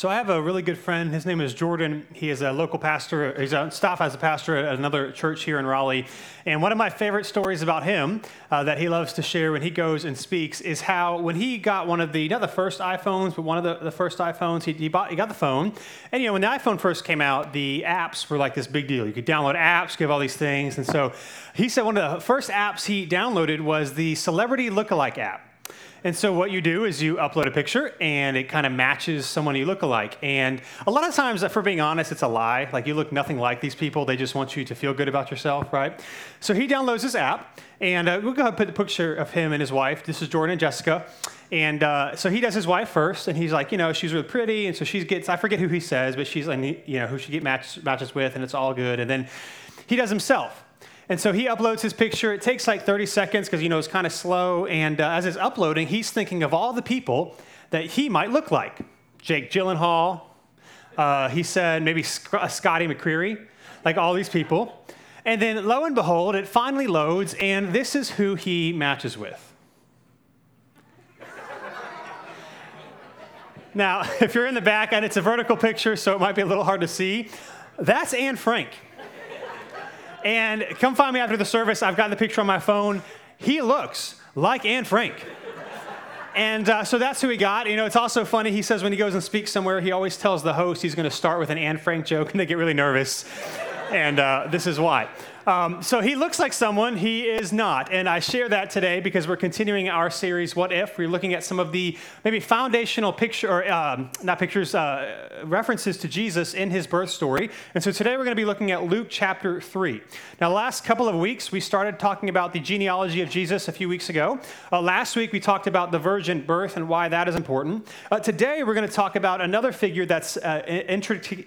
So I have a really good friend. His name is Jordan. He is a local pastor. He's a staff as a pastor at another church here in Raleigh. And one of my favorite stories about him uh, that he loves to share when he goes and speaks is how when he got one of the not the first iPhones, but one of the, the first iPhones, he, he, bought, he got the phone. And you know when the iPhone first came out, the apps were like this big deal. You could download apps, give all these things. And so he said one of the first apps he downloaded was the Celebrity Lookalike app. And so what you do is you upload a picture and it kind of matches someone you look alike. And a lot of times, for being honest, it's a lie. Like you look nothing like these people. They just want you to feel good about yourself, right? So he downloads this app and uh, we'll go ahead and put the picture of him and his wife. This is Jordan and Jessica. And uh, so he does his wife first, and he's like, you know, she's really pretty, and so she gets, I forget who he says, but she's like, you know, who she get match, matches with, and it's all good. And then he does himself. And so he uploads his picture. It takes like 30 seconds because, you know, it's kind of slow. And uh, as it's uploading, he's thinking of all the people that he might look like. Jake Gyllenhaal. Uh, he said maybe Sc- uh, Scotty McCreery, like all these people. And then lo and behold, it finally loads, and this is who he matches with. now, if you're in the back, and it's a vertical picture, so it might be a little hard to see, that's Anne Frank. And come find me after the service. I've got the picture on my phone. He looks like Anne Frank. And uh, so that's who he got. You know, it's also funny. He says when he goes and speaks somewhere, he always tells the host he's going to start with an Anne Frank joke, and they get really nervous. And uh, this is why. Um, so he looks like someone, he is not. And I share that today because we're continuing our series, What If? We're looking at some of the maybe foundational picture, or um, not pictures, uh, references to Jesus in his birth story. And so today we're going to be looking at Luke chapter 3. Now, last couple of weeks, we started talking about the genealogy of Jesus a few weeks ago. Uh, last week, we talked about the virgin birth and why that is important. Uh, today, we're going to talk about another figure that's uh,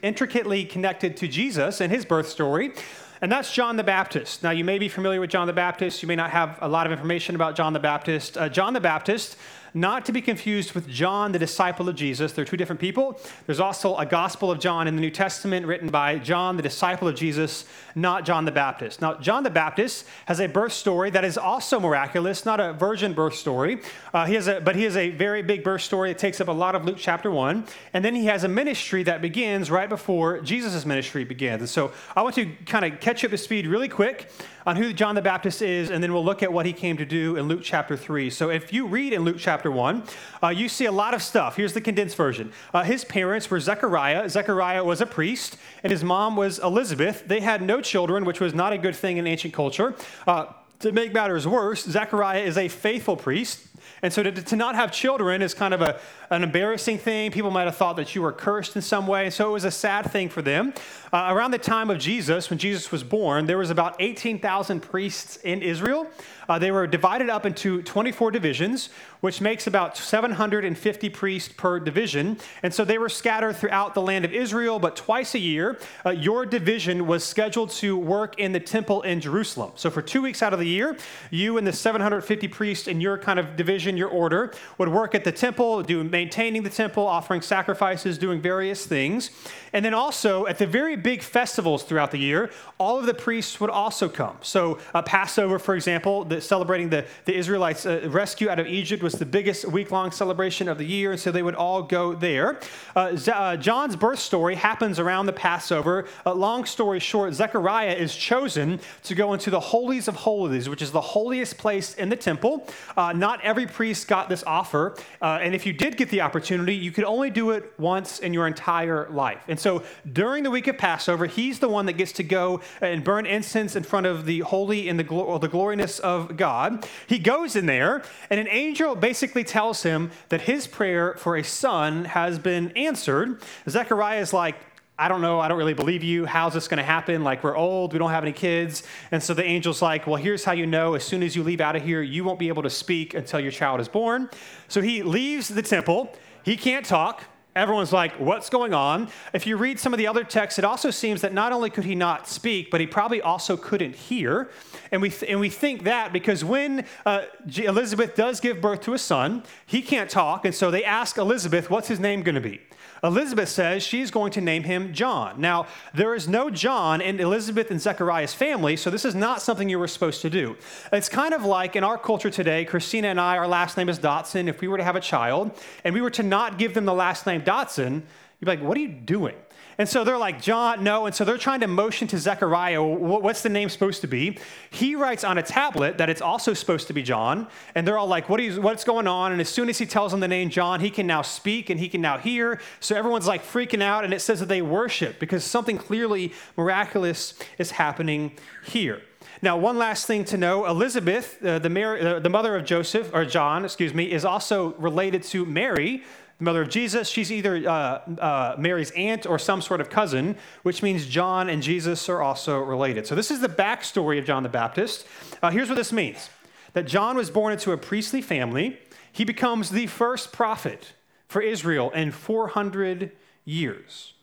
intricately connected to Jesus and his birth story and that's John the Baptist. Now, you may be familiar with John the Baptist. You may not have a lot of information about John the Baptist. Uh, John the Baptist not to be confused with John, the disciple of Jesus. They're two different people. There's also a Gospel of John in the New Testament written by John, the disciple of Jesus, not John the Baptist. Now, John the Baptist has a birth story that is also miraculous, not a virgin birth story, uh, he has a, but he has a very big birth story. It takes up a lot of Luke chapter 1. And then he has a ministry that begins right before Jesus' ministry begins. And so I want to kind of catch up to speed really quick on who John the Baptist is, and then we'll look at what he came to do in Luke chapter 3. So if you read in Luke chapter 1, uh, you see a lot of stuff. Here's the condensed version. Uh, his parents were Zechariah. Zechariah was a priest, and his mom was Elizabeth. They had no children, which was not a good thing in ancient culture. Uh, to make matters worse, Zechariah is a faithful priest. And so to, to not have children is kind of a, an embarrassing thing. People might have thought that you were cursed in some way. And So it was a sad thing for them. Uh, around the time of Jesus, when Jesus was born, there was about 18,000 priests in Israel. Uh, they were divided up into 24 divisions, which makes about 750 priests per division. And so they were scattered throughout the land of Israel, but twice a year, uh, your division was scheduled to work in the temple in Jerusalem. So for two weeks out of the year, you and the 750 priests in your kind of division, your order, would work at the temple, do maintaining the temple, offering sacrifices, doing various things. And then also at the very big festivals throughout the year, all of the priests would also come. So uh, Passover, for example, the, celebrating the, the Israelites' uh, rescue out of Egypt was the biggest week-long celebration of the year, and so they would all go there. Uh, uh John's birth story happens around the Passover. Uh, long story short, Zechariah is chosen to go into the holies of holies, which is the holiest place in the temple. Uh, not every priest got this offer, and if you did get the opportunity, you could only do it once in your entire life. And so during the week of Passover, he's the one that gets to go and burn incense in front of the holy and the, glo- the gloriness of God. He goes in there, and an angel basically tells him that his prayer for a son has been answered. Zechariah is like, I don't know, I don't really believe you. How's this going to happen? Like, we're old, we don't have any kids. And so the angel's like, Well, here's how you know as soon as you leave out of here, you won't be able to speak until your child is born. So he leaves the temple. He can't talk. Everyone's like, what's going on? If you read some of the other texts, it also seems that not only could he not speak, but he probably also couldn't hear. And we, th- and we think that because when uh, Elizabeth does give birth to a son, he can't talk. And so they ask Elizabeth, what's his name going to be? Elizabeth says she's going to name him John. Now, there is no John in Elizabeth and Zechariah's family, so this is not something you were supposed to do. It's kind of like in our culture today, Christina and I, our last name is Dodson. If we were to have a child and we were to not give them the last name Dodson, You'd be like, what are you doing? And so they're like, John, no. And so they're trying to motion to Zechariah, what's the name supposed to be? He writes on a tablet that it's also supposed to be John. And they're all like, what is, what's going on? And as soon as he tells them the name John, he can now speak and he can now hear. So everyone's like freaking out. And it says that they worship because something clearly miraculous is happening here. Now, one last thing to know Elizabeth, uh, the, Mary, uh, the mother of Joseph, or John, excuse me, is also related to Mary, the mother of Jesus. She's either uh, uh, Mary's aunt or some sort of cousin, which means John and Jesus are also related. So, this is the backstory of John the Baptist. Uh, here's what this means that John was born into a priestly family, he becomes the first prophet for Israel in 400 years.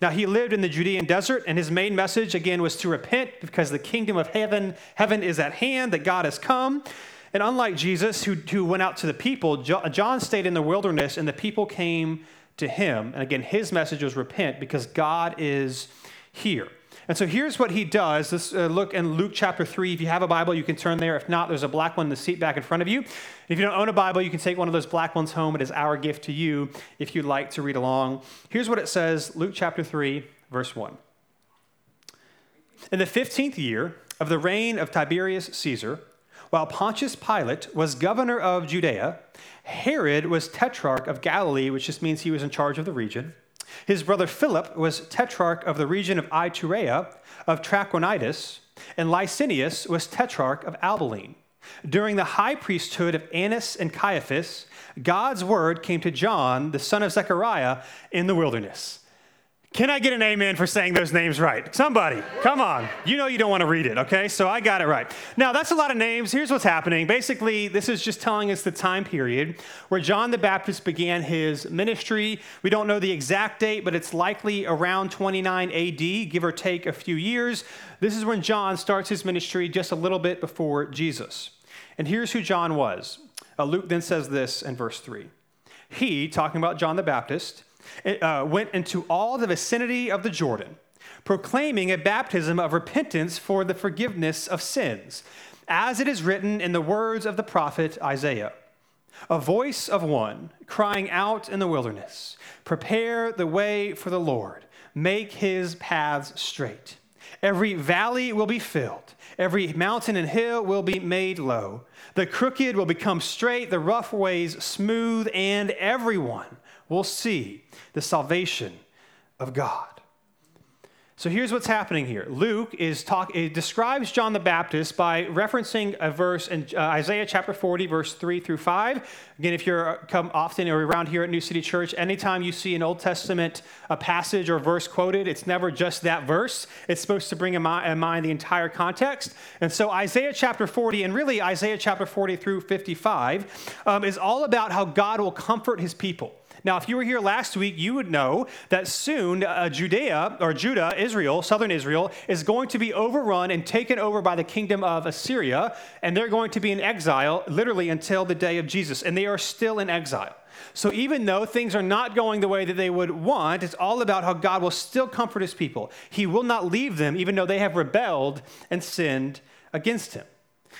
Now, he lived in the Judean desert, and his main message, again, was to repent because the kingdom of heaven, heaven is at hand, that God has come. And unlike Jesus, who, who went out to the people, John stayed in the wilderness, and the people came to him. And again, his message was repent because God is here. And so here's what he does. Let's uh, look in Luke chapter 3. If you have a Bible, you can turn there. If not, there's a black one in the seat back in front of you. If you don't own a Bible, you can take one of those black ones home. It is our gift to you if you'd like to read along. Here's what it says Luke chapter 3, verse 1. In the 15th year of the reign of Tiberius Caesar, while Pontius Pilate was governor of Judea, Herod was tetrarch of Galilee, which just means he was in charge of the region. His brother Philip was tetrarch of the region of Iturea of Trachonitis, and Lysanias was tetrarch of Abilene. During the high priesthood of Annas and Caiaphas, God's word came to John, the son of Zechariah, in the wilderness. Can I get an amen for saying those names right? Somebody, come on. You know you don't want to read it, okay? So I got it right. Now, that's a lot of names. Here's what's happening. Basically, this is just telling us the time period where John the Baptist began his ministry. We don't know the exact date, but it's likely around 29 AD, give or take a few years. This is when John starts his ministry just a little bit before Jesus. And here's who John was. Uh, Luke then says this in verse 3. He, talking about John the Baptist, uh, went into all the vicinity of the Jordan, proclaiming a baptism of repentance for the forgiveness of sins, as it is written in the words of the prophet Isaiah. A voice of one crying out in the wilderness, Prepare the way for the Lord, make his paths straight. Every valley will be filled, every mountain and hill will be made low. The crooked will become straight, the rough ways smooth, and everyone will see the salvation of God. So here's what's happening here. Luke is talk, it describes John the Baptist by referencing a verse in uh, Isaiah chapter 40, verse 3 through 5. Again, if you're uh, come often or around here at New City Church, anytime you see an Old Testament a passage or verse quoted, it's never just that verse. It's supposed to bring in mind the entire context. And so Isaiah chapter 40, and really Isaiah chapter 40 through 55, um, is all about how God will comfort his people. Now, if you were here last week, you would know that soon uh, Judea, or Judah, Israel, southern Israel, is going to be overrun and taken over by the kingdom of Assyria, and they're going to be in exile literally until the day of Jesus, and they are still in exile. So even though things are not going the way that they would want, it's all about how God will still comfort his people. He will not leave them, even though they have rebelled and sinned against him.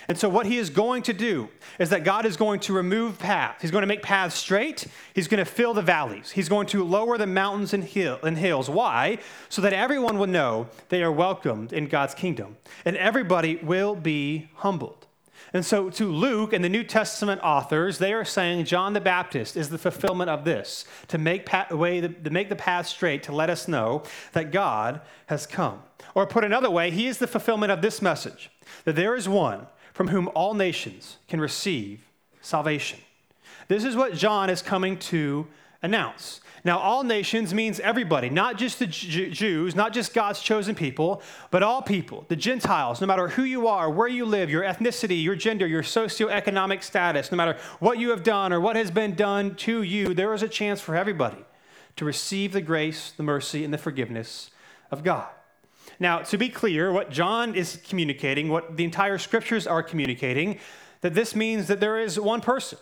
And so, what he is going to do is that God is going to remove paths. He's going to make paths straight. He's going to fill the valleys. He's going to lower the mountains and, hill, and hills. Why? So that everyone will know they are welcomed in God's kingdom. And everybody will be humbled. And so, to Luke and the New Testament authors, they are saying John the Baptist is the fulfillment of this to make, pa- way, to make the path straight, to let us know that God has come. Or, put another way, he is the fulfillment of this message that there is one from whom all nations can receive salvation. This is what John is coming to announce. Now, all nations means everybody, not just the Jews, not just God's chosen people, but all people, the Gentiles, no matter who you are, where you live, your ethnicity, your gender, your socioeconomic status, no matter what you have done or what has been done to you, there is a chance for everybody to receive the grace, the mercy, and the forgiveness of God. Now, to be clear, what John is communicating, what the entire scriptures are communicating, that this means that there is one person,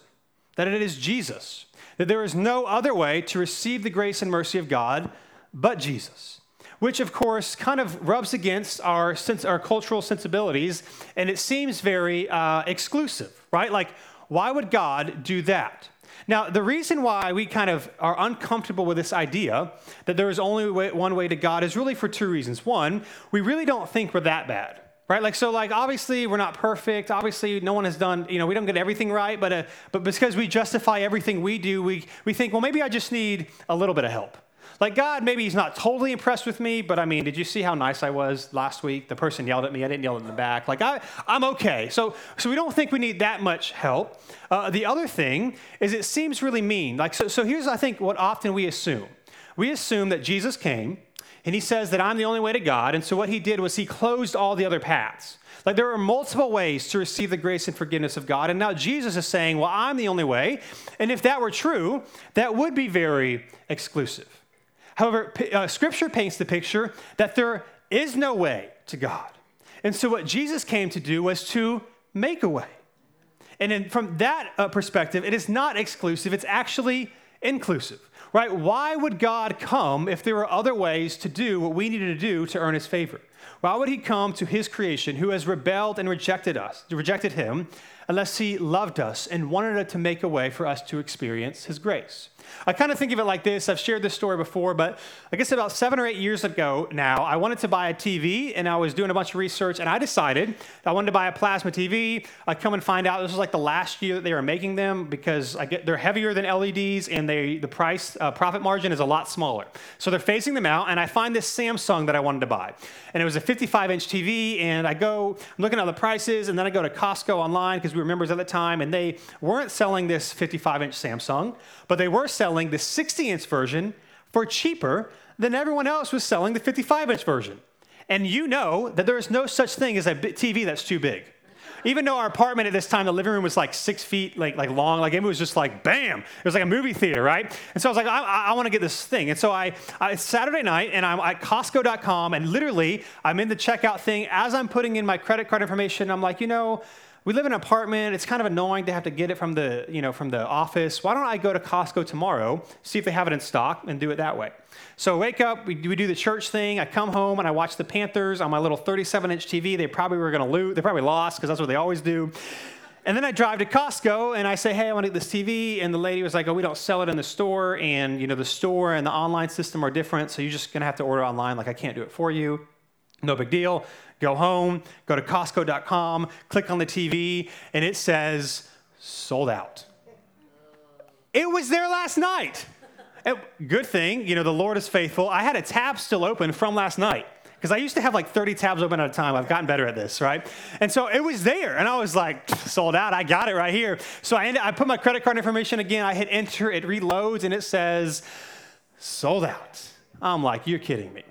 that it is Jesus, that there is no other way to receive the grace and mercy of God but Jesus. Which, of course, kind of rubs against our, sense, our cultural sensibilities, and it seems very uh, exclusive, right? Like, why would God do that? Now, the reason why we kind of are uncomfortable with this idea that there is only way, one way to God is really for two reasons. One, we really don't think we're that bad. Right, like so, like obviously we're not perfect. Obviously, no one has done, you know, we don't get everything right. But uh, but because we justify everything we do, we we think, well, maybe I just need a little bit of help. Like, God, maybe He's not totally impressed with me, but I mean, did you see how nice I was last week? The person yelled at me. I didn't yell in the back. Like, I, I'm okay. So, so we don't think we need that much help. Uh, the other thing is it seems really mean. Like, so, so here's, I think, what often we assume. We assume that Jesus came and he says that I'm the only way to God. And so what he did was he closed all the other paths. Like there are multiple ways to receive the grace and forgiveness of God. And now Jesus is saying, well, I'm the only way. And if that were true, that would be very exclusive. However, uh, Scripture paints the picture that there is no way to God. And so, what Jesus came to do was to make a way. And in, from that uh, perspective, it is not exclusive, it's actually inclusive, right? Why would God come if there were other ways to do what we needed to do to earn his favor? Why would he come to his creation who has rebelled and rejected us, rejected him, unless he loved us and wanted to make a way for us to experience his grace? I kind of think of it like this. I've shared this story before, but I guess about seven or eight years ago now, I wanted to buy a TV and I was doing a bunch of research and I decided I wanted to buy a plasma TV. I come and find out this was like the last year that they were making them because get, they're heavier than LEDs and they, the price uh, profit margin is a lot smaller. So they're phasing them out and I find this Samsung that I wanted to buy. And it was a 55 inch TV and I go, I'm looking at the prices and then I go to Costco online because we were members at the time and they weren't selling this 55 inch Samsung, but they were selling the 60 inch version for cheaper than everyone else was selling the 55 inch version. And you know that there is no such thing as a TV that's too big. Even though our apartment at this time, the living room was like six feet like, like long, like it was just like bam, it was like a movie theater, right? And so I was like, I, I, want to get this thing. And so I, I, it's Saturday night, and I'm at Costco.com, and literally I'm in the checkout thing as I'm putting in my credit card information. I'm like, you know, we live in an apartment. It's kind of annoying to have to get it from the, you know, from the office. Why don't I go to Costco tomorrow, see if they have it in stock, and do it that way? So I wake up, we, we do the church thing. I come home and I watch the Panthers on my little 37 inch TV. They probably were going to lose. They probably lost because that's what they always do. And then I drive to Costco and I say, hey, I want to get this TV. And the lady was like, oh, we don't sell it in the store. And, you know, the store and the online system are different. So you're just going to have to order online. Like, I can't do it for you. No big deal. Go home, go to Costco.com, click on the TV, and it says sold out. It was there last night. good thing, you know, the Lord is faithful. I had a tab still open from last night because I used to have like 30 tabs open at a time. I've gotten better at this, right? And so it was there, and I was like, sold out. I got it right here. So I, ended, I put my credit card information again. I hit enter, it reloads, and it says sold out. I'm like, you're kidding me.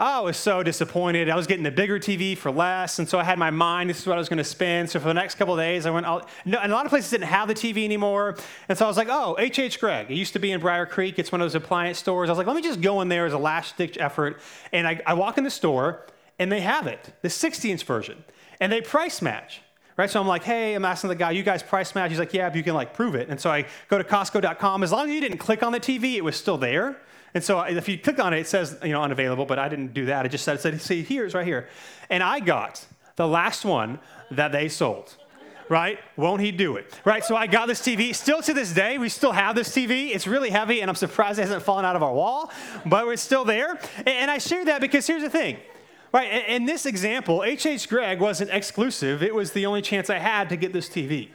I was so disappointed. I was getting the bigger TV for less, and so I had my mind. This is what I was going to spend. So for the next couple days, I went. Out, no, and a lot of places didn't have the TV anymore, and so I was like, "Oh, H.H. Gregg. It used to be in Brier Creek. It's one of those appliance stores." I was like, "Let me just go in there as a last-ditch effort." And I, I walk in the store, and they have it, the 60-inch version, and they price match. Right, so I'm like, hey, I'm asking the guy, you guys price match? He's like, yeah, but you can like prove it. And so I go to Costco.com. As long as you didn't click on the TV, it was still there. And so if you click on it, it says, you know, unavailable, but I didn't do that. I just said, said see, here's right here. And I got the last one that they sold. Right? Won't he do it? Right? So I got this TV. Still to this day, we still have this TV. It's really heavy, and I'm surprised it hasn't fallen out of our wall, but it's still there. And I share that because here's the thing. Right, in this example, H.H. Gregg wasn't exclusive. It was the only chance I had to get this TV.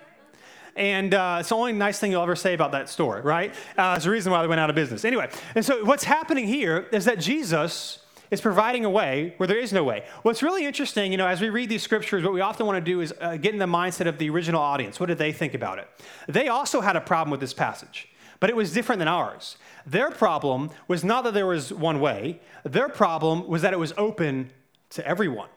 And uh, it's the only nice thing you'll ever say about that story, right? Uh, it's the reason why they went out of business. Anyway, and so what's happening here is that Jesus is providing a way where there is no way. What's really interesting, you know, as we read these scriptures, what we often want to do is uh, get in the mindset of the original audience. What did they think about it? They also had a problem with this passage, but it was different than ours. Their problem was not that there was one way, their problem was that it was open to everyone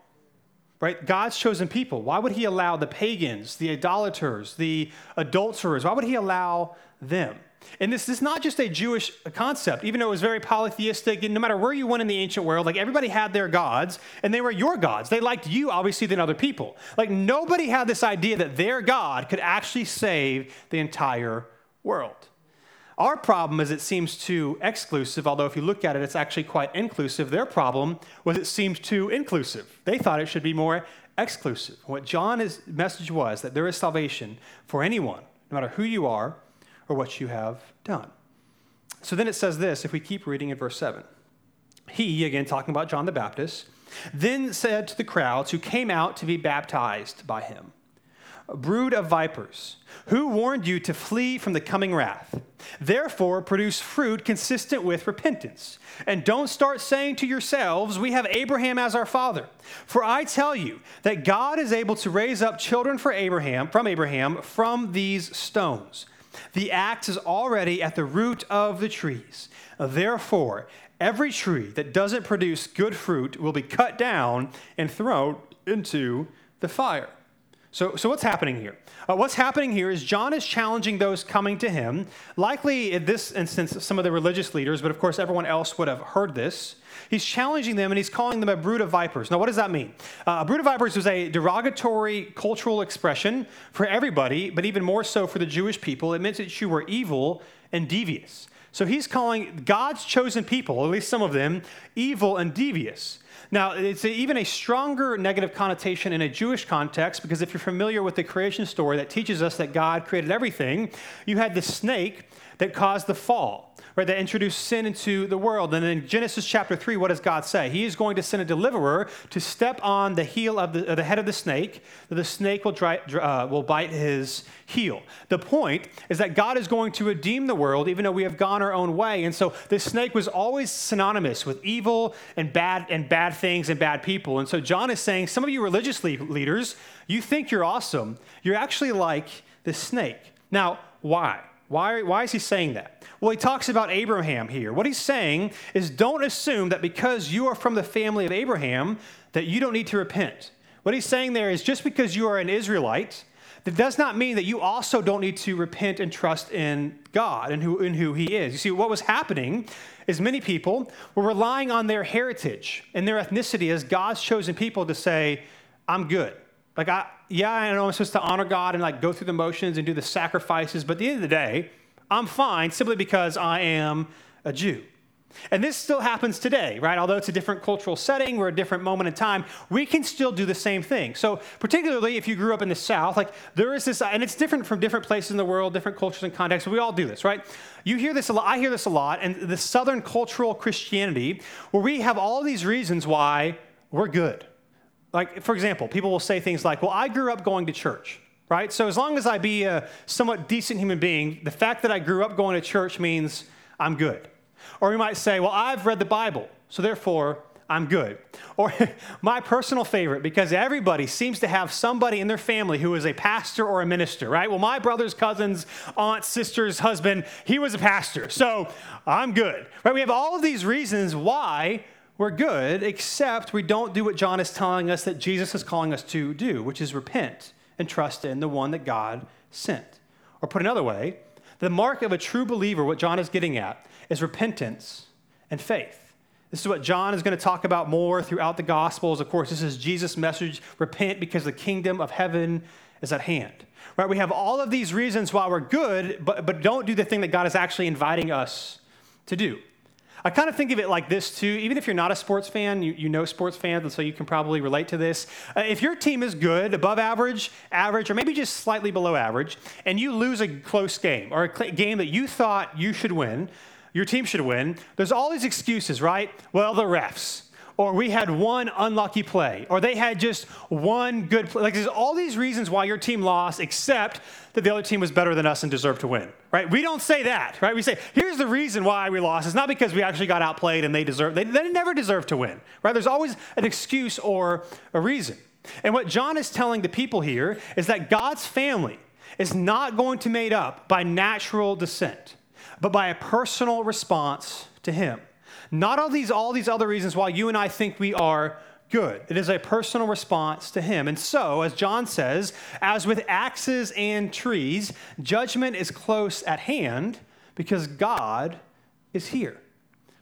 right? God's chosen people. Why would he allow the pagans, the idolaters, the adulterers, why would he allow them? And this, this is not just a Jewish concept, even though it was very polytheistic. And no matter where you went in the ancient world, like everybody had their gods, and they were your gods. They liked you, obviously, than other people. Like nobody had this idea that their God could actually save the entire world. Our problem is it seems too exclusive, although if you look at it, it's actually quite inclusive. Their problem was it seems too inclusive. They thought it should be more exclusive. What John's message was that there is salvation for anyone, no matter who you are or what you have done. So then it says this if we keep reading in verse 7. He, again talking about John the Baptist, then said to the crowds who came out to be baptized by him, brood of vipers, who warned you to flee from the coming wrath? Therefore, produce fruit consistent with repentance. And don't start saying to yourselves, We have Abraham as our father. For I tell you that God is able to raise up children for Abraham, from Abraham from these stones. The axe is already at the root of the trees. Therefore, every tree that doesn't produce good fruit will be cut down and thrown into the fire. So, so what's happening here? Uh, what's happening here is John is challenging those coming to him, likely in this instance, some of the religious leaders, but of course, everyone else would have heard this. He's challenging them and he's calling them a brood of vipers. Now, what does that mean? Uh, a brood of vipers was a derogatory cultural expression for everybody, but even more so for the Jewish people. It meant that you were evil and devious. So he's calling God's chosen people, at least some of them, evil and devious. Now, it's even a stronger negative connotation in a Jewish context because if you're familiar with the creation story that teaches us that God created everything, you had the snake that caused the fall right, that introduced sin into the world. And in Genesis chapter 3, what does God say? He is going to send a deliverer to step on the heel of the, the head of the snake, that the snake will, dry, uh, will bite his heel. The point is that God is going to redeem the world, even though we have gone our own way. And so this snake was always synonymous with evil and bad and bad things and bad people. And so John is saying, some of you religious leaders, you think you're awesome. You're actually like the snake. Now, why? Why, why is he saying that? Well, he talks about Abraham here. What he's saying is don't assume that because you are from the family of Abraham, that you don't need to repent. What he's saying there is just because you are an Israelite, that does not mean that you also don't need to repent and trust in God and who, in who He is. You see, what was happening is many people were relying on their heritage and their ethnicity as God's chosen people to say, I'm good. Like, I, yeah, I know I'm supposed to honor God and like go through the motions and do the sacrifices, but at the end of the day, I'm fine simply because I am a Jew. And this still happens today, right? Although it's a different cultural setting, we're a different moment in time, we can still do the same thing. So, particularly if you grew up in the South, like there is this, and it's different from different places in the world, different cultures and contexts. But we all do this, right? You hear this a lot. I hear this a lot. And the Southern cultural Christianity, where we have all these reasons why we're good, like, for example, people will say things like, Well, I grew up going to church, right? So as long as I be a somewhat decent human being, the fact that I grew up going to church means I'm good. Or we might say, Well, I've read the Bible, so therefore I'm good. Or my personal favorite, because everybody seems to have somebody in their family who is a pastor or a minister, right? Well, my brother's cousin's aunt, sister's husband, he was a pastor, so I'm good, right? We have all of these reasons why we're good, except we don't do what John is telling us that Jesus is calling us to do, which is repent and trust in the one that God sent. Or put another way, the mark of a true believer, what John is getting at, is repentance and faith. This is what John is going to talk about more throughout the Gospels. Of course, this is Jesus' message repent because the kingdom of heaven is at hand. Right? We have all of these reasons why we're good, but, but don't do the thing that God is actually inviting us to do. I kind of think of it like this too. Even if you're not a sports fan, you, you know sports fans, and so you can probably relate to this. Uh, if your team is good, above average, average, or maybe just slightly below average, and you lose a close game or a game that you thought you should win, your team should win, there's all these excuses, right? Well, the refs or we had one unlucky play, or they had just one good play. Like there's all these reasons why your team lost, except that the other team was better than us and deserved to win, right? We don't say that, right? We say, here's the reason why we lost. It's not because we actually got outplayed and they deserve, they, they never deserve to win, right? There's always an excuse or a reason. And what John is telling the people here is that God's family is not going to be made up by natural descent, but by a personal response to him. Not all these, all these other reasons why you and I think we are good. It is a personal response to him. And so, as John says, as with axes and trees, judgment is close at hand because God is here.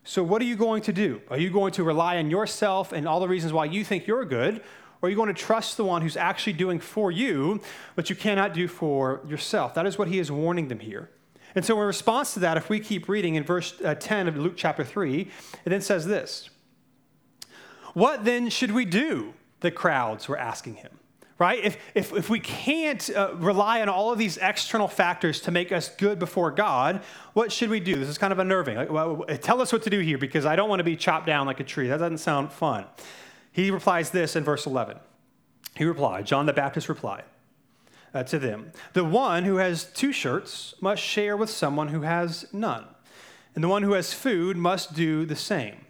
So, what are you going to do? Are you going to rely on yourself and all the reasons why you think you're good? Or are you going to trust the one who's actually doing for you what you cannot do for yourself? That is what he is warning them here. And so, in response to that, if we keep reading in verse uh, 10 of Luke chapter 3, it then says this What then should we do? The crowds were asking him. right? If, if, if we can't uh, rely on all of these external factors to make us good before God, what should we do? This is kind of unnerving. Like, well, tell us what to do here because I don't want to be chopped down like a tree. That doesn't sound fun. He replies this in verse 11. He replied, John the Baptist replied uh, to them, The one who has two shirts must share with someone who has none, and the one who has food must do the same.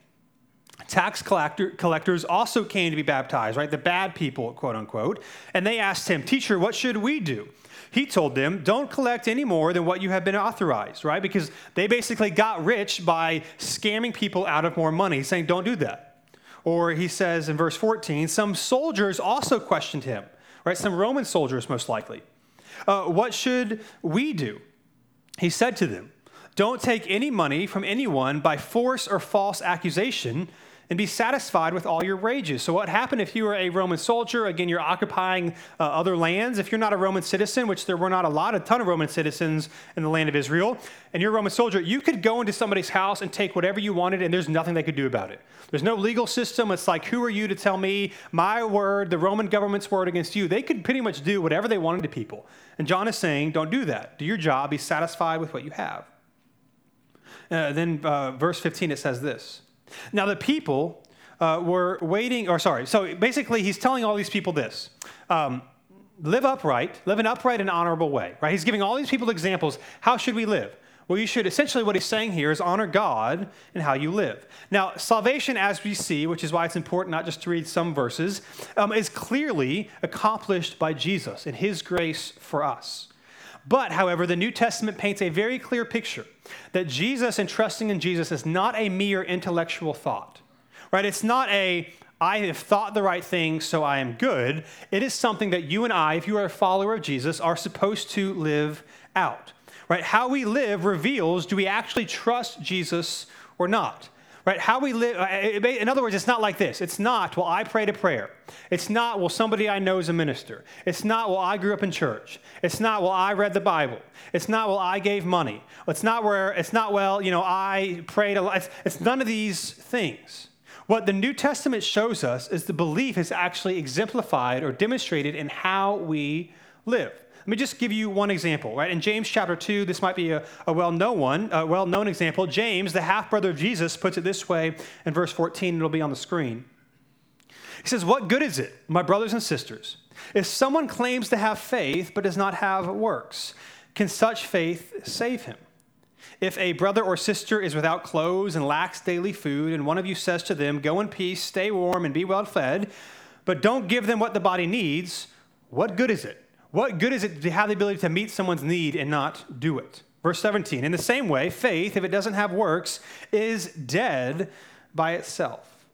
Tax collector, collectors also came to be baptized, right? The bad people, quote unquote. And they asked him, Teacher, what should we do? He told them, Don't collect any more than what you have been authorized, right? Because they basically got rich by scamming people out of more money, saying, Don't do that. Or he says in verse 14, Some soldiers also questioned him, right? Some Roman soldiers, most likely. Uh, what should we do? He said to them, Don't take any money from anyone by force or false accusation and be satisfied with all your wages. So, what happened if you were a Roman soldier? Again, you're occupying uh, other lands. If you're not a Roman citizen, which there were not a lot, a ton of Roman citizens in the land of Israel, and you're a Roman soldier, you could go into somebody's house and take whatever you wanted, and there's nothing they could do about it. There's no legal system. It's like, who are you to tell me my word, the Roman government's word against you? They could pretty much do whatever they wanted to people. And John is saying, don't do that. Do your job, be satisfied with what you have. Uh, then, uh, verse 15, it says this. Now, the people uh, were waiting, or sorry, so basically, he's telling all these people this um, live upright, live an upright and honorable way, right? He's giving all these people examples. How should we live? Well, you should essentially what he's saying here is honor God in how you live. Now, salvation, as we see, which is why it's important not just to read some verses, um, is clearly accomplished by Jesus and his grace for us. But, however, the New Testament paints a very clear picture that Jesus and trusting in Jesus is not a mere intellectual thought, right? It's not a, I have thought the right thing, so I am good. It is something that you and I, if you are a follower of Jesus, are supposed to live out, right? How we live reveals do we actually trust Jesus or not? Right? How we live, uh, in other words, it's not like this. It's not, well, I prayed a prayer. It's not, well, somebody I know is a minister. It's not, well, I grew up in church. It's not, well, I read the Bible. It's not, well, I gave money. It's not where, it's not, well, you know, I prayed a lot. It's, it's none of these things. What the New Testament shows us is the belief is actually exemplified or demonstrated in how we live. Let me just give you one example, right? In James chapter 2, this might be a, a well-known one, a well-known example. James, the half-brother of Jesus, puts it this way in verse 14. It'll be on the screen. He says, What good is it, my brothers and sisters, if someone claims to have faith but does not have works? Can such faith save him? If a brother or sister is without clothes and lacks daily food, and one of you says to them, Go in peace, stay warm, and be well fed, but don't give them what the body needs, what good is it? What good is it to have the ability to meet someone's need and not do it? Verse 17, in the same way, faith, if it doesn't have works, is dead by itself.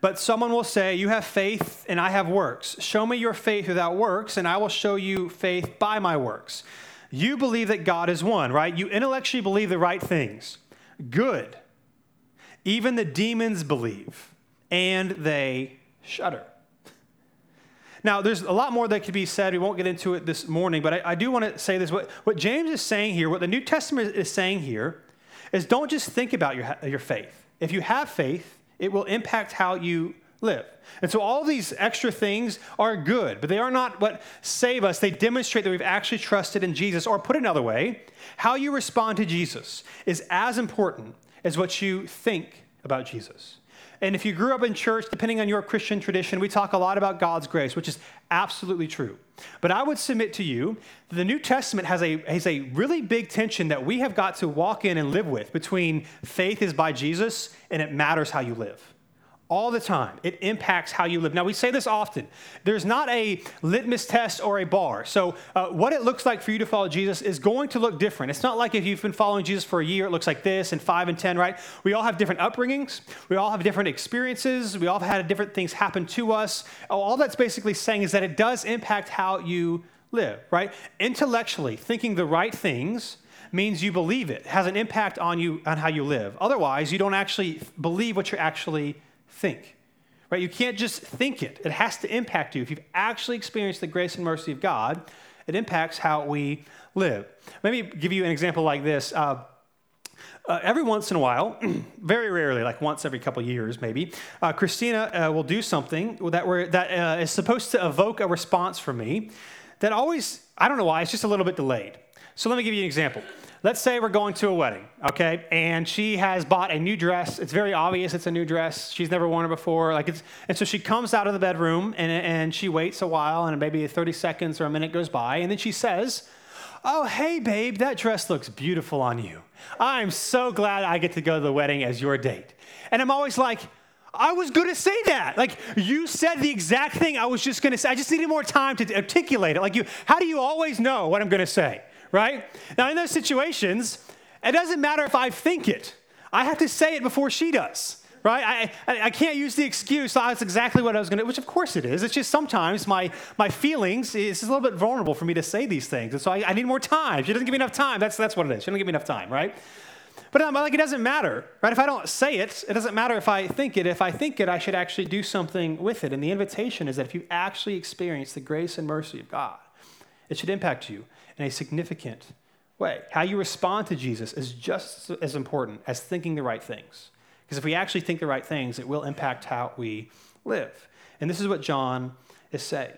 But someone will say, You have faith and I have works. Show me your faith without works, and I will show you faith by my works. You believe that God is one, right? You intellectually believe the right things. Good. Even the demons believe, and they shudder. Now, there's a lot more that could be said. We won't get into it this morning, but I, I do want to say this. What, what James is saying here, what the New Testament is saying here, is don't just think about your, your faith. If you have faith, it will impact how you live. And so all these extra things are good, but they are not what save us. They demonstrate that we've actually trusted in Jesus. Or put another way, how you respond to Jesus is as important as what you think about Jesus. And if you grew up in church, depending on your Christian tradition, we talk a lot about God's grace, which is absolutely true. But I would submit to you that the New Testament has a, has a really big tension that we have got to walk in and live with between faith is by Jesus and it matters how you live all the time. It impacts how you live. Now, we say this often. There's not a litmus test or a bar. So, uh, what it looks like for you to follow Jesus is going to look different. It's not like if you've been following Jesus for a year, it looks like this, and five and 10, right? We all have different upbringings. We all have different experiences. We all have had different things happen to us. All that's basically saying is that it does impact how you live, right? Intellectually, thinking the right things means you believe it, it has an impact on you on how you live. Otherwise, you don't actually believe what you're actually think. Right? You can't just think it. It has to impact you. If you've actually experienced the grace and mercy of God, it impacts how we live. Let me give you an example like this. Uh, Uh, every once in a while, very rarely, like once every couple years maybe, uh, Christina uh, will do something that, we that uh, is supposed to evoke a response from me that always, I don't know why, it's just a little bit delayed. So let me give you an example. Let's say we're going to a wedding, okay? And she has bought a new dress. It's very obvious it's a new dress. She's never worn it before. Like it's, and so she comes out of the bedroom and, and she waits a while, and maybe 30 seconds or a minute goes by, and then she says, Oh, hey, babe, that dress looks beautiful on you. I'm so glad I get to go to the wedding as your date. And I'm always like, I was going to say that. Like you said the exact thing I was just going to say. I just needed more time to articulate it. Like you, how do you always know what I'm going to say? Right? Now, in those situations, it doesn't matter if I think it, I have to say it before she does. Right? I, I, can't use the excuse, oh, that's exactly what I was going to, which of course it is. It's just sometimes my, my feelings, it's a little bit vulnerable for me to say these things. And so I, I need more time. She doesn't give me enough time. That's, that's what it is. She doesn't give me enough time, right? But I'm like, it doesn't matter, right? If I don't say it, it doesn't matter if I think it. If I think it, I should actually do something with it. And the invitation is that if you actually experience the grace and mercy of God, it should impact you in a significant way. How you respond to Jesus is just as important as thinking the right things. Because if we actually think the right things, it will impact how we live. And this is what John is saying.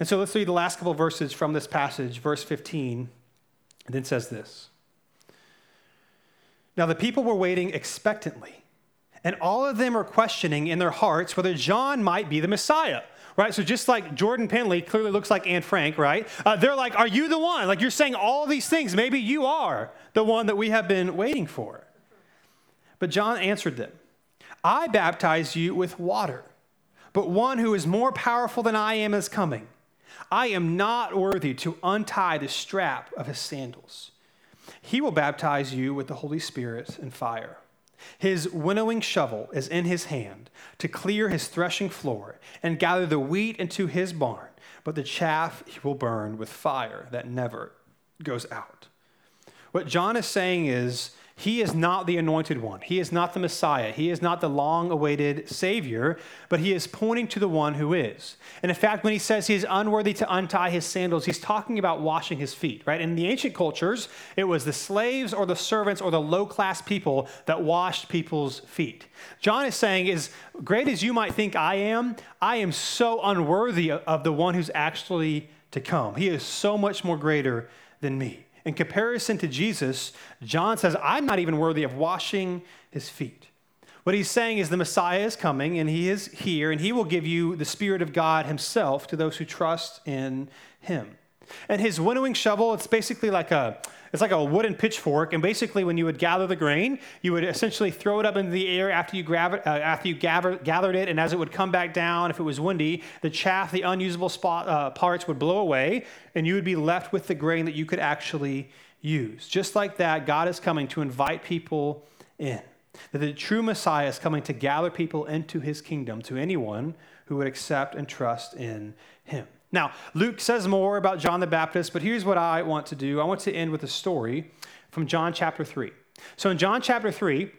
And so let's read the last couple verses from this passage, verse 15, and then says this. Now the people were waiting expectantly, and all of them are questioning in their hearts whether John might be the Messiah right? So just like Jordan Penley clearly looks like Anne Frank, right? Uh, they're like, Are you the one? Like you're saying all these things. Maybe you are the one that we have been waiting for. But John answered them I baptize you with water, but one who is more powerful than I am is coming. I am not worthy to untie the strap of his sandals. He will baptize you with the Holy Spirit and fire. His winnowing shovel is in his hand to clear his threshing floor and gather the wheat into his barn, but the chaff he will burn with fire that never goes out. What John is saying is he is not the anointed one. He is not the Messiah. He is not the long awaited Savior, but he is pointing to the one who is. And in fact, when he says he is unworthy to untie his sandals, he's talking about washing his feet, right? In the ancient cultures, it was the slaves or the servants or the low class people that washed people's feet. John is saying, as great as you might think I am, I am so unworthy of the one who's actually to come. He is so much more greater than me. In comparison to Jesus, John says, I'm not even worthy of washing his feet. What he's saying is the Messiah is coming and he is here and he will give you the Spirit of God himself to those who trust in him. And his winnowing shovel, it's basically like a it's like a wooden pitchfork, and basically, when you would gather the grain, you would essentially throw it up into the air after you, grab it, uh, after you gather, gathered it, and as it would come back down, if it was windy, the chaff, the unusable spot, uh, parts would blow away, and you would be left with the grain that you could actually use. Just like that, God is coming to invite people in. That the true Messiah is coming to gather people into his kingdom to anyone who would accept and trust in him. Now, Luke says more about John the Baptist, but here's what I want to do. I want to end with a story from John chapter 3. So, in John chapter 3,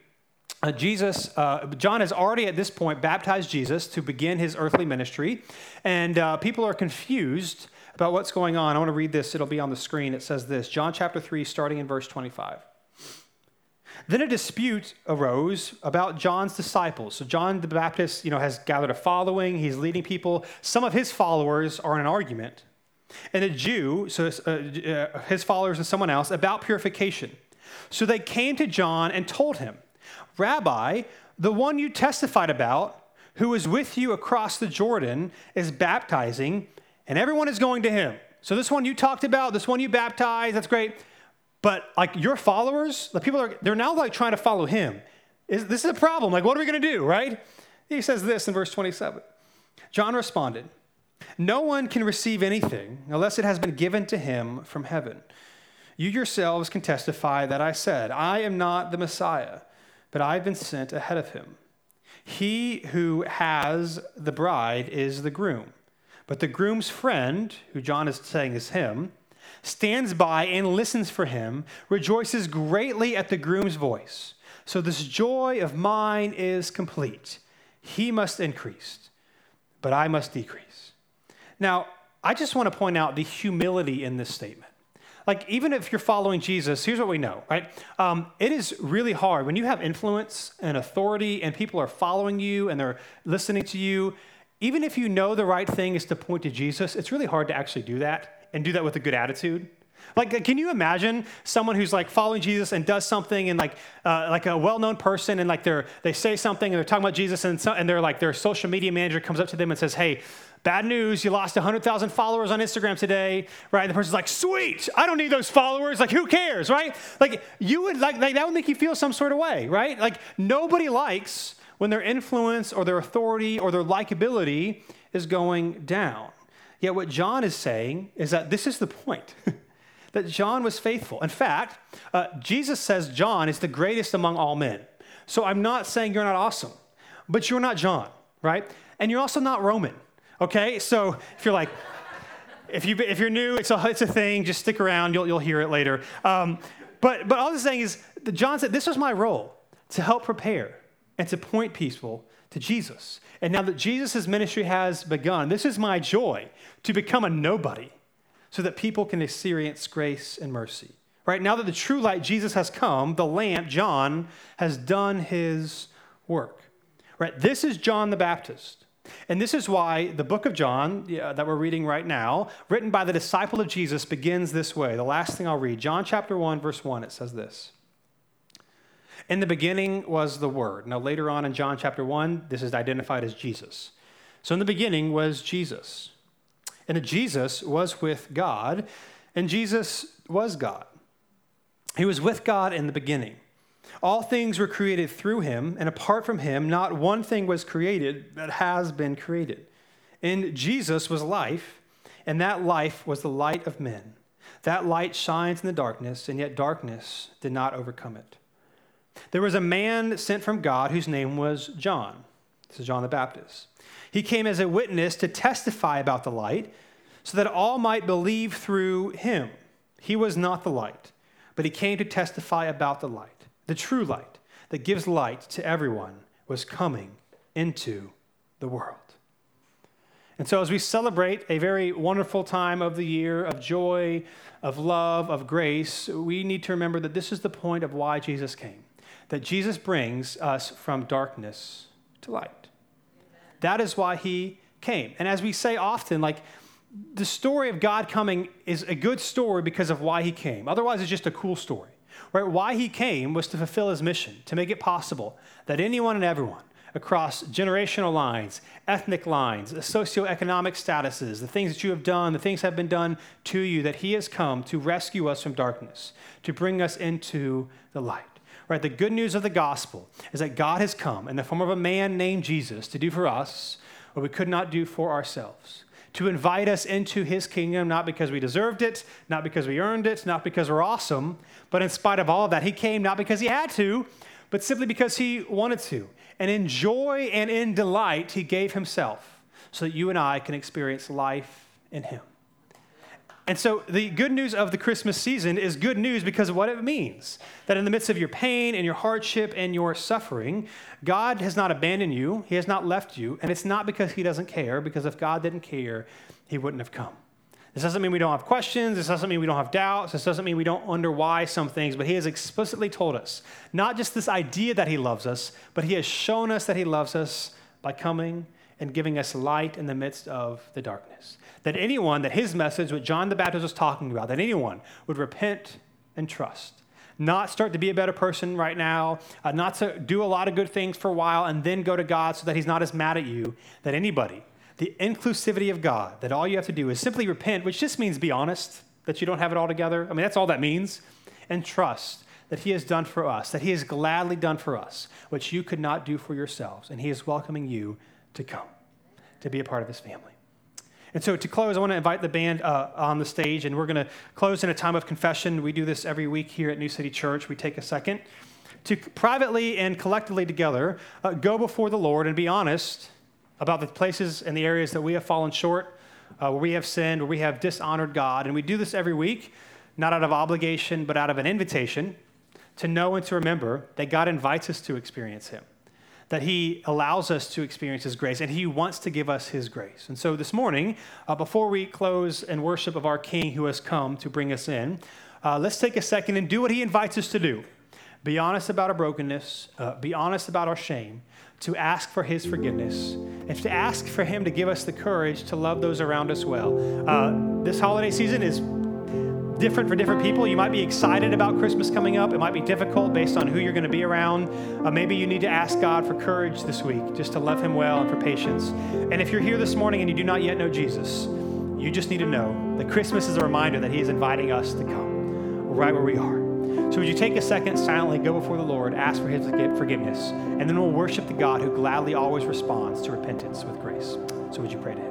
uh, Jesus, uh, John has already at this point baptized Jesus to begin his earthly ministry, and uh, people are confused about what's going on. I want to read this, it'll be on the screen. It says this John chapter 3, starting in verse 25. Then a dispute arose about John's disciples. So John the Baptist, you know, has gathered a following. He's leading people. Some of his followers are in an argument. And a Jew, so uh, uh, his followers and someone else, about purification. So they came to John and told him, Rabbi, the one you testified about, who is with you across the Jordan, is baptizing, and everyone is going to him. So this one you talked about, this one you baptized, that's great. But like your followers, the people are they're now like trying to follow him. Is, this is a problem. Like, what are we going to do, right? He says this in verse 27. John responded, No one can receive anything unless it has been given to him from heaven. You yourselves can testify that I said, I am not the Messiah, but I've been sent ahead of him. He who has the bride is the groom. But the groom's friend, who John is saying is him, stands by and listens for him, rejoices greatly at the groom's voice. So this joy of mine is complete. He must increase, but I must decrease. Now, I just want to point out the humility in this statement. like even if you're following Jesus, here's what we know, right? Um, it is really hard when you have influence and authority and people are following you and they're listening to you. Even if you know the right thing is to point to Jesus, it's really hard to actually do that and do that with a good attitude. Like, can you imagine someone who's like following Jesus and does something and like, uh, like a well-known person and like they're they say something and they're talking about Jesus and, so, and they're like their social media manager comes up to them and says, "Hey, bad news, you lost 100,000 followers on Instagram today, right? And the person's like, "Sweet, I don't need those followers. Like, who cares, right? Like, you would like, like that would make you feel some sort of way, right? Like, nobody likes when their influence or their authority or their likability is going down. Yet, what John is saying is that this is the point. that John was faithful. In fact, uh, Jesus says John is the greatest among all men. So I'm not saying you're not awesome, but you're not John, right? And you're also not Roman, okay? So if you're like, if, you, if you're new, it's a, it's a thing, just stick around, you'll, you'll hear it later. Um, but, but all I'm saying is, John said, this was my role to help prepare and to point people to Jesus. And now that Jesus' ministry has begun, this is my joy to become a nobody so that people can experience grace and mercy. Right now that the true light, Jesus, has come, the lamp, John, has done his work. Right? This is John the Baptist. And this is why the book of John yeah, that we're reading right now, written by the disciple of Jesus, begins this way. The last thing I'll read, John chapter 1, verse 1, it says this. In the beginning was the Word. Now, later on in John chapter 1, this is identified as Jesus. So, in the beginning was Jesus. And Jesus was with God, and Jesus was God. He was with God in the beginning. All things were created through him, and apart from him, not one thing was created that has been created. In Jesus was life, and that life was the light of men. That light shines in the darkness, and yet darkness did not overcome it. There was a man sent from God whose name was John. This is John the Baptist. He came as a witness to testify about the light, so that all might believe through him. He was not the light, but he came to testify about the light. The true light that gives light to everyone was coming into the world. And so, as we celebrate a very wonderful time of the year of joy, of love, of grace, we need to remember that this is the point of why Jesus came. That Jesus brings us from darkness to light. That is why he came. And as we say often, like the story of God coming is a good story because of why he came. Otherwise, it's just a cool story. Right? Why he came was to fulfill his mission, to make it possible that anyone and everyone across generational lines, ethnic lines, socioeconomic statuses, the things that you have done, the things that have been done to you, that he has come to rescue us from darkness, to bring us into the light. Right? The good news of the gospel is that God has come in the form of a man named Jesus to do for us what we could not do for ourselves to invite us into his kingdom, not because we deserved it, not because we earned it, not because we're awesome, but in spite of all of that, he came not because he had to, but simply because he wanted to. And in joy and in delight, he gave himself so that you and I can experience life in him. And so the good news of the Christmas season is good news because of what it means. That in the midst of your pain and your hardship and your suffering, God has not abandoned you, He has not left you, and it's not because He doesn't care, because if God didn't care, He wouldn't have come. This doesn't mean we don't have questions. This doesn't mean we don't have doubts. This doesn't mean we don't wonder why some things, but He has explicitly told us not just this idea that He loves us, but He has shown us that He loves us by coming and giving us light in the midst of the darkness that anyone, that his message, what John the Baptist was talking about, that anyone would repent and trust. Not start to be a better person right now, uh, not to do a lot of good things for a while and then go to God so that he's not as mad at you. That anybody, the inclusivity of God, that all you have to do is simply repent, which just means be honest, that you don't have it all together. I mean, that's all that means. And trust that he has done for us, that he has gladly done for us, which you could not do for yourselves. And he is welcoming you to come, to be a part of his family. And so to close, I want to invite the band uh, on the stage, and we're going to close in a time of confession. We do this every week here at New City Church. We take a second to privately and collectively together uh, go before the Lord and be honest about the places and the areas that we have fallen short, uh, where we have sinned, where we have dishonored God. And we do this every week, not out of obligation, but out of an invitation to know and to remember that God invites us to experience Him that He allows us to experience His grace, and He wants to give us His grace. And so this morning, uh, before we close in worship of our King who has come to bring us in, uh, let's take a second and do what He invites us to do. Be honest about our brokenness, uh, be honest about our shame, to ask for His forgiveness, and to ask for Him to give us the courage to love those around us well. Uh, this holiday season is different for different people. You might be excited about Christmas coming up. It might be difficult based on who you're going to be around. Uh, maybe you need to ask God for courage this week, just to love Him well and for patience. And if you're here this morning and you do not yet know Jesus, you just need to know that Christmas is a reminder that He is inviting us to come right where we are. So, would you take a second, silently go before the Lord, ask for His forgiveness, and then we'll worship the God who gladly always responds to repentance with grace. So, would you pray to Him?